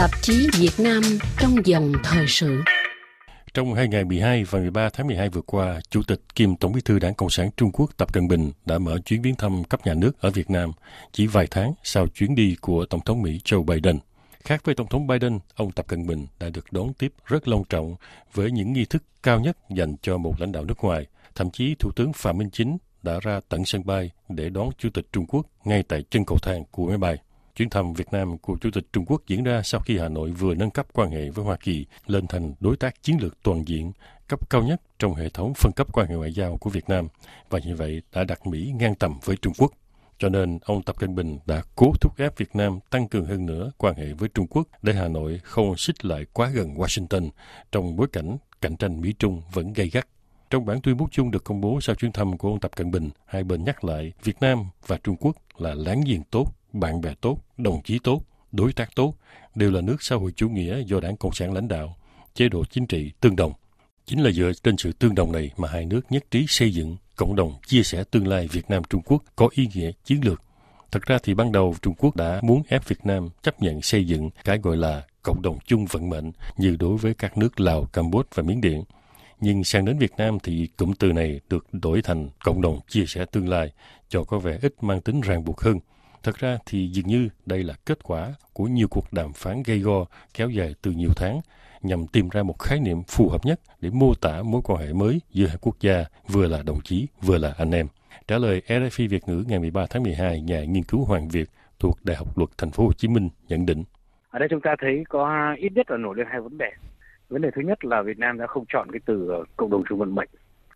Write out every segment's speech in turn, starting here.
Tạp chí Việt Nam trong dòng thời sự. Trong hai ngày 12 và 13 tháng 12 vừa qua, Chủ tịch kiêm Tổng bí thư Đảng Cộng sản Trung Quốc Tập Cận Bình đã mở chuyến viếng thăm cấp nhà nước ở Việt Nam chỉ vài tháng sau chuyến đi của Tổng thống Mỹ Joe Biden. Khác với Tổng thống Biden, ông Tập Cận Bình đã được đón tiếp rất long trọng với những nghi thức cao nhất dành cho một lãnh đạo nước ngoài. Thậm chí Thủ tướng Phạm Minh Chính đã ra tận sân bay để đón Chủ tịch Trung Quốc ngay tại chân cầu thang của máy bay. Chuyến thăm Việt Nam của Chủ tịch Trung Quốc diễn ra sau khi Hà Nội vừa nâng cấp quan hệ với Hoa Kỳ lên thành đối tác chiến lược toàn diện cấp cao nhất trong hệ thống phân cấp quan hệ ngoại giao của Việt Nam và như vậy đã đặt Mỹ ngang tầm với Trung Quốc. Cho nên, ông Tập Cận Bình đã cố thúc ép Việt Nam tăng cường hơn nữa quan hệ với Trung Quốc để Hà Nội không xích lại quá gần Washington trong bối cảnh cạnh tranh Mỹ-Trung vẫn gay gắt. Trong bản tuyên bố chung được công bố sau chuyến thăm của ông Tập Cận Bình, hai bên nhắc lại Việt Nam và Trung Quốc là láng giềng tốt, bạn bè tốt, đồng chí tốt, đối tác tốt, đều là nước xã hội chủ nghĩa do đảng Cộng sản lãnh đạo, chế độ chính trị tương đồng. Chính là dựa trên sự tương đồng này mà hai nước nhất trí xây dựng cộng đồng chia sẻ tương lai Việt Nam Trung Quốc có ý nghĩa chiến lược. Thật ra thì ban đầu Trung Quốc đã muốn ép Việt Nam chấp nhận xây dựng cái gọi là cộng đồng chung vận mệnh như đối với các nước Lào, Campuchia và Miến Điện. Nhưng sang đến Việt Nam thì cụm từ này được đổi thành cộng đồng chia sẻ tương lai cho có vẻ ít mang tính ràng buộc hơn. Thật ra thì dường như đây là kết quả của nhiều cuộc đàm phán gây go kéo dài từ nhiều tháng nhằm tìm ra một khái niệm phù hợp nhất để mô tả mối quan hệ mới giữa hai quốc gia vừa là đồng chí vừa là anh em. Trả lời RFI Việt ngữ ngày 13 tháng 12, nhà nghiên cứu Hoàng Việt thuộc Đại học Luật Thành phố Hồ Chí Minh nhận định. Ở đây chúng ta thấy có ít nhất là nổi lên hai vấn đề. Vấn đề thứ nhất là Việt Nam đã không chọn cái từ ờ, cộng đồng chung vận mệnh.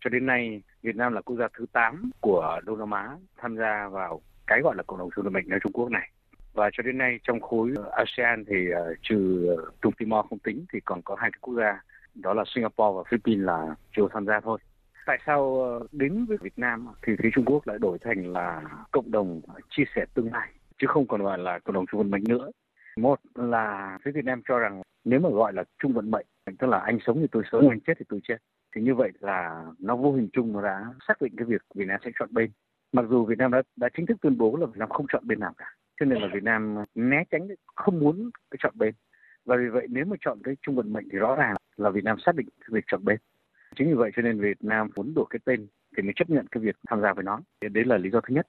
Cho đến nay, Việt Nam là quốc gia thứ 8 của Đông Nam Á tham gia vào cái gọi là cộng đồng chung vận mệnh ở Trung Quốc này và cho đến nay trong khối ờ, ASEAN thì uh, trừ ờ, Trung Timor không tính thì còn có hai cái quốc gia đó là Singapore và Philippines là chưa tham gia thôi. Tại sao đến với Việt Nam thì phía Trung Quốc lại đổi thành là cộng đồng chia sẻ tương lai chứ không còn gọi là cộng đồng chung vận mệnh nữa. Một là phía Việt Nam cho rằng nếu mà gọi là chung vận mệnh tức là anh sống thì tôi sống, anh chết thì tôi chết thì như vậy là nó vô hình chung nó đã xác định cái việc Việt Nam sẽ chọn bên. Mặc dù Việt Nam đã đã chính thức tuyên bố là Việt Nam không chọn bên nào cả, cho nên là Việt Nam né tránh, không muốn cái chọn bên. Và vì vậy, nếu mà chọn cái trung vận mệnh thì rõ ràng là Việt Nam xác định cái việc chọn bên. Chính vì vậy cho nên Việt Nam muốn đổi cái tên thì mới chấp nhận cái việc tham gia với nó. Thì đấy là lý do thứ nhất.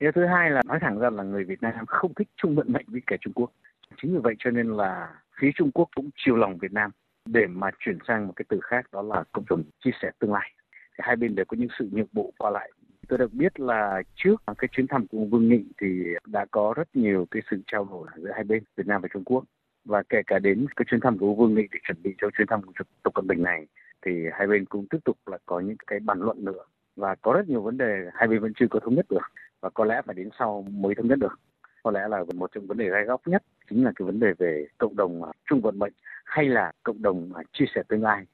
Lý do thứ hai là nói thẳng ra là người Việt Nam không thích trung vận mệnh với kẻ Trung Quốc. Chính vì vậy cho nên là phía Trung Quốc cũng chiều lòng Việt Nam để mà chuyển sang một cái từ khác, đó là cộng đồng chia sẻ tương lai. Thì hai bên đều có những sự nhượng bộ qua lại tôi được biết là trước cái chuyến thăm của Vương Nghị thì đã có rất nhiều cái sự trao đổi giữa hai bên, Việt Nam và Trung Quốc. Và kể cả đến cái chuyến thăm của Vương Nghị để chuẩn bị cho chuyến thăm của Tập Cận Bình này, thì hai bên cũng tiếp tục là có những cái bàn luận nữa. Và có rất nhiều vấn đề hai bên vẫn chưa có thống nhất được, và có lẽ phải đến sau mới thống nhất được. Có lẽ là một trong vấn đề gai góc nhất chính là cái vấn đề về cộng đồng à, chung vận mệnh hay là cộng đồng à, chia sẻ tương lai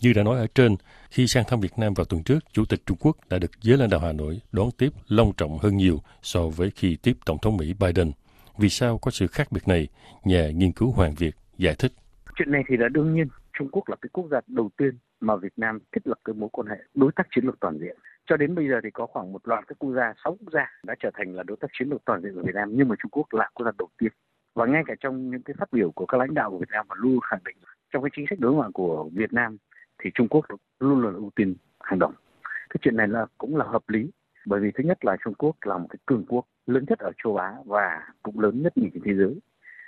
như đã nói ở trên, khi sang thăm Việt Nam vào tuần trước, Chủ tịch Trung Quốc đã được giới lãnh đạo Hà Nội đón tiếp long trọng hơn nhiều so với khi tiếp Tổng thống Mỹ Biden. Vì sao có sự khác biệt này? Nhà nghiên cứu Hoàng Việt giải thích. Chuyện này thì là đương nhiên. Trung Quốc là cái quốc gia đầu tiên mà Việt Nam thiết lập cái mối quan hệ đối tác chiến lược toàn diện. Cho đến bây giờ thì có khoảng một loạt các quốc gia, sáu quốc gia đã trở thành là đối tác chiến lược toàn diện của Việt Nam, nhưng mà Trung Quốc là quốc gia đầu tiên. Và ngay cả trong những cái phát biểu của các lãnh đạo của Việt Nam và luôn khẳng định trong cái chính sách đối ngoại của Việt Nam thì Trung Quốc luôn luôn ưu tiên hàng đầu. Cái chuyện này là cũng là hợp lý bởi vì thứ nhất là Trung Quốc là một cái cường quốc lớn nhất ở châu Á và cũng lớn nhất nhì trên thế giới.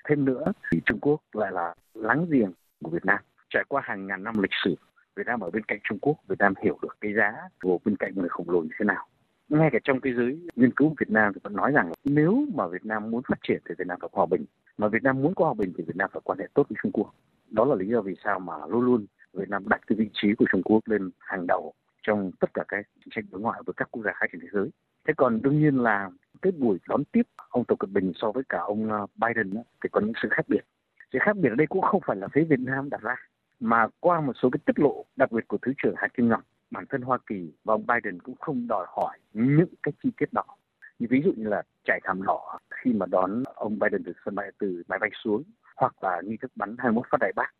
Thêm nữa thì Trung Quốc lại là láng giềng của Việt Nam. Trải qua hàng ngàn năm lịch sử, Việt Nam ở bên cạnh Trung Quốc, Việt Nam hiểu được cái giá của bên cạnh người khổng lồ như thế nào. Ngay cả trong cái giới nghiên cứu Việt Nam thì vẫn nói rằng nếu mà Việt Nam muốn phát triển thì Việt Nam phải hòa bình. Mà Việt Nam muốn có hòa bình thì Việt Nam phải quan hệ tốt với Trung Quốc. Đó là lý do vì sao mà luôn luôn Việt Nam đặt cái vị trí của Trung Quốc lên hàng đầu trong tất cả các chính sách đối ngoại với các quốc gia khác trên thế giới. Thế còn đương nhiên là cái buổi đón tiếp ông Tập Cận Bình so với cả ông ờ, Biden Biden thì có những sự khác biệt. Sự khác biệt ở đây cũng không phải là phía Việt Nam đặt ra, mà qua một số cái tiết lộ đặc biệt của Thứ trưởng Hà Kim Ngọc, bản thân Hoa Kỳ và ông Biden cũng không đòi hỏi những cái chi tiết đó. Như ví dụ như là trải thảm đỏ khi mà đón ông Biden từ sân bay từ máy bay xuống, hoặc là nghi thức bắn 21 phát đại bác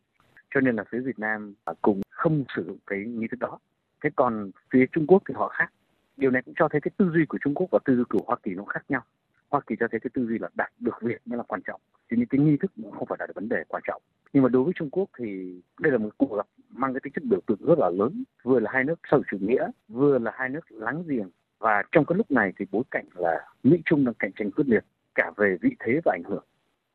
cho nên là phía Việt Nam cũng không sử dụng cái nghi thức đó. Thế còn phía Trung Quốc thì họ khác. Điều này cũng cho thấy cái tư duy của Trung Quốc và tư duy của Hoa Kỳ nó khác nhau. Hoa Kỳ cho thấy cái tư duy là đạt được việc mới là quan trọng. chứ những cái nghi thức cũng không phải là vấn đề quan trọng nhưng mà đối với Trung Quốc thì đây là một cuộc gặp mang cái tính chất biểu tượng rất là lớn vừa là hai nước sau chủ nghĩa, vừa là hai nước láng giềng và trong cái lúc này thì bối cảnh là Mỹ Trung đang cạnh tranh quyết liệt cả về vị thế và ảnh hưởng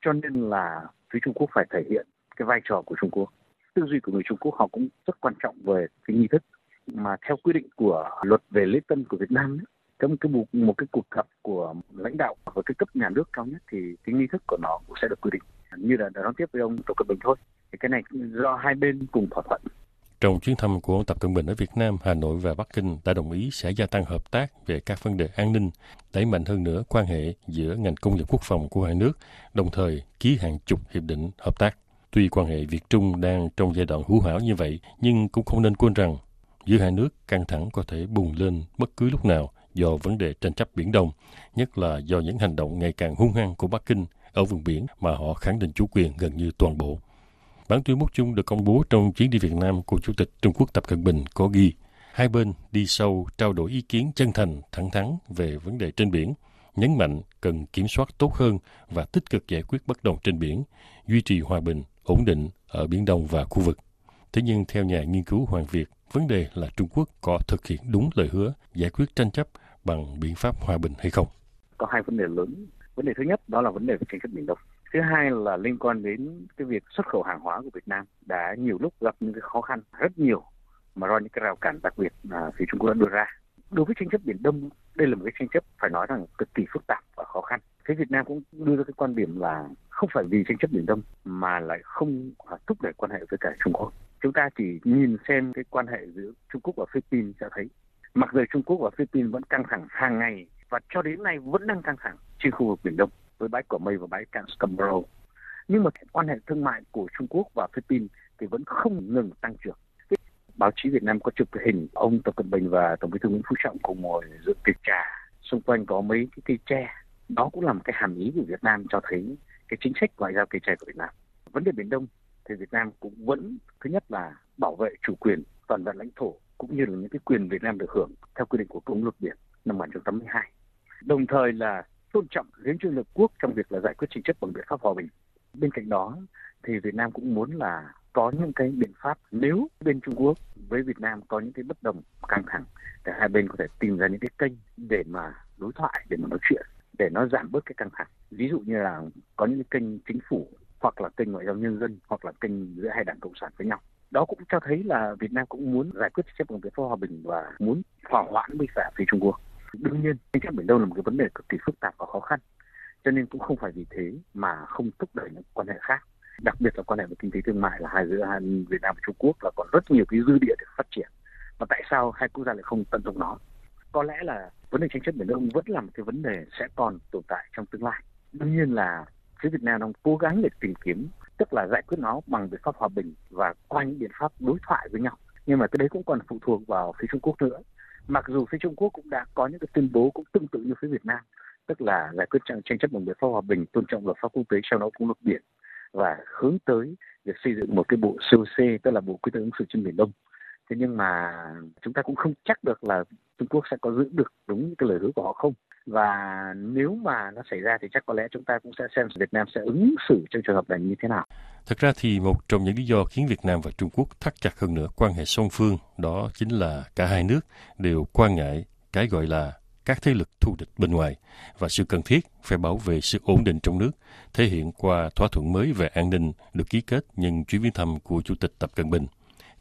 cho nên là phía Trung Quốc phải thể hiện cái vai trò của Trung Quốc tư duy của người Trung Quốc họ cũng rất quan trọng về cái nghi thức. Mà theo quy định của luật về lễ tân của Việt Nam ấy, có một cái một, một cái cuộc gặp của lãnh đạo và cái cấp nhà nước cao nhất thì cái nghi thức của nó cũng sẽ được quy định. Như là đón tiếp với ông Tập Cận Bình thôi thì cái này do hai bên cùng thỏa thuận. Trong chuyến thăm của ông Tập Cận Bình ở Việt Nam, Hà Nội và Bắc Kinh đã đồng ý sẽ gia tăng hợp tác về các vấn đề an ninh, đẩy mạnh hơn nữa quan hệ giữa ngành công nghiệp quốc phòng của hai nước, đồng thời ký hàng chục hiệp định hợp tác. Tuy quan hệ Việt Trung đang trong giai đoạn hữu hảo như vậy, nhưng cũng không nên quên rằng giữa hai nước căng thẳng có thể bùng lên bất cứ lúc nào do vấn đề tranh chấp Biển Đông, nhất là do những hành động ngày càng hung hăng của Bắc Kinh ở vùng biển mà họ khẳng định chủ quyền gần như toàn bộ. Bản tuyên bố chung được công bố trong chuyến đi Việt Nam của Chủ tịch Trung Quốc Tập Cận Bình có ghi hai bên đi sâu trao đổi ý kiến chân thành, thẳng thắn về vấn đề trên biển, nhấn mạnh cần kiểm soát tốt hơn và tích cực giải quyết bất đồng trên biển, duy trì hòa bình, ổn định ở Biển Đông và khu vực. Thế nhưng theo nhà nghiên cứu Hoàng Việt, vấn đề là Trung Quốc có thực hiện đúng lời hứa giải quyết tranh chấp bằng biện pháp hòa bình hay không? Có hai vấn đề lớn. Vấn đề thứ nhất đó là vấn đề về tranh chấp Biển Đông. Thứ hai là liên quan đến cái việc xuất khẩu hàng hóa của Việt Nam đã nhiều lúc gặp những cái khó khăn rất nhiều mà do những cái rào cản đặc biệt mà phía Trung Quốc đã đưa ra. Đối với tranh chấp Biển Đông, đây là một cái tranh chấp phải nói rằng cực kỳ phức tạp và khó khăn phía Việt Nam cũng đưa ra cái quan điểm là không phải vì tranh chấp Biển Đông mà lại không à, thúc đẩy quan hệ với cả Trung Quốc. Chúng ta chỉ nhìn xem cái quan hệ giữa Trung Quốc và Philippines sẽ thấy, mặc dù Trung Quốc và Philippines vẫn căng thẳng hàng ngày và cho đến nay vẫn đang căng thẳng trên khu vực Biển Đông với bãi Cỏ Mây và bãi cạn Scarborough. Nhưng mà quan hệ thương mại của Trung Quốc và Philippines thì vẫn không ngừng tăng trưởng. Báo chí Việt Nam có chụp hình ông Tập Cận Bình và Tổng bí thư Nguyễn Phú Trọng cùng ngồi dự tiệc trà. Xung quanh có mấy cái cây tre. Đó cũng là một cái hàm ý của Việt Nam cho thấy cái chính sách ngoại giao cây tre của Việt Nam. Vấn đề Biển Đông thì Việt Nam cũng vẫn, thứ nhất là bảo vệ chủ quyền toàn vẹn lãnh thổ cũng như là những cái quyền Việt Nam được hưởng theo quy định của Công luật biển năm 1982. Đồng thời là tôn trọng hiến trương Liên Quốc trong việc là giải quyết tranh chấp bằng biện pháp hòa bình. Bên cạnh đó thì Việt Nam cũng muốn là có những cái biện pháp nếu bên Trung Quốc với Việt Nam có những cái bất đồng căng thẳng để hai bên có thể tìm ra những cái kênh để mà đối thoại, để mà nói chuyện để nó giảm bớt cái căng thẳng. Ví dụ như là có những kênh chính phủ hoặc là kênh ngoại giao nhân dân hoặc là kênh giữa hai đảng cộng sản với nhau. Đó cũng cho thấy là Việt Nam cũng muốn giải quyết tranh chấp bằng biện pháp hòa bình và muốn thỏa hoãn với cả phía Trung Quốc. Đương nhiên, tranh chấp biển đông là một cái vấn đề cực kỳ phức tạp và khó khăn, cho nên cũng không phải vì thế mà không thúc đẩy những quan hệ khác. Đặc biệt là quan hệ về kinh tế thương mại là hai giữa hai Việt Nam và Trung Quốc là còn rất nhiều cái dư địa để phát triển. Và tại sao hai quốc gia lại không tận dụng nó? Có lẽ là vấn đề tranh chấp biển đông vẫn là một cái vấn đề sẽ còn tồn tại trong tương lai. Đương nhiên là phía Việt Nam đang cố gắng để tìm kiếm, tức là giải quyết nó bằng biện pháp hòa bình và qua những biện pháp đối thoại với nhau. Nhưng mà cái đấy cũng còn phụ thuộc vào phía Trung Quốc nữa. Mặc dù phía Trung Quốc cũng đã có những cái tuyên bố cũng tương tự như phía Việt Nam, tức là giải quyết tranh chấp bằng biện pháp hòa bình, tôn trọng luật pháp quốc tế trong đó cũng luật biển và hướng tới việc xây dựng một cái bộ COC tức là bộ quy tắc ứng xử trên biển Đông thế nhưng mà chúng ta cũng không chắc được là Trung Quốc sẽ có giữ được đúng cái lời hứa của họ không và nếu mà nó xảy ra thì chắc có lẽ chúng ta cũng sẽ xem Việt Nam sẽ ứng xử trong trường hợp này như thế nào. Thực ra thì một trong những lý do khiến Việt Nam và Trung Quốc thắt chặt hơn nữa quan hệ song phương đó chính là cả hai nước đều quan ngại cái gọi là các thế lực thù địch bên ngoài và sự cần thiết phải bảo vệ sự ổn định trong nước, thể hiện qua thỏa thuận mới về an ninh được ký kết nhân chuyến viếng thăm của Chủ tịch Tập Cận Bình.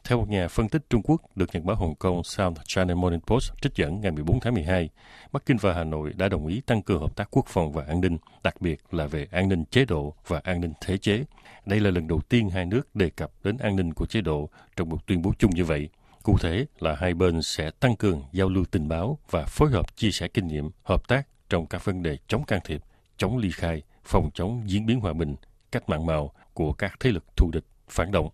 Theo một nhà phân tích Trung Quốc được nhật báo Hồng Kông South China Morning Post trích dẫn ngày 14 tháng 12, Bắc Kinh và Hà Nội đã đồng ý tăng cường hợp tác quốc phòng và an ninh, đặc biệt là về an ninh chế độ và an ninh thể chế. Đây là lần đầu tiên hai nước đề cập đến an ninh của chế độ trong một tuyên bố chung như vậy. Cụ thể là hai bên sẽ tăng cường giao lưu tình báo và phối hợp chia sẻ kinh nghiệm, hợp tác trong các vấn đề chống can thiệp, chống ly khai, phòng chống diễn biến hòa bình, cách mạng màu của các thế lực thù địch, phản động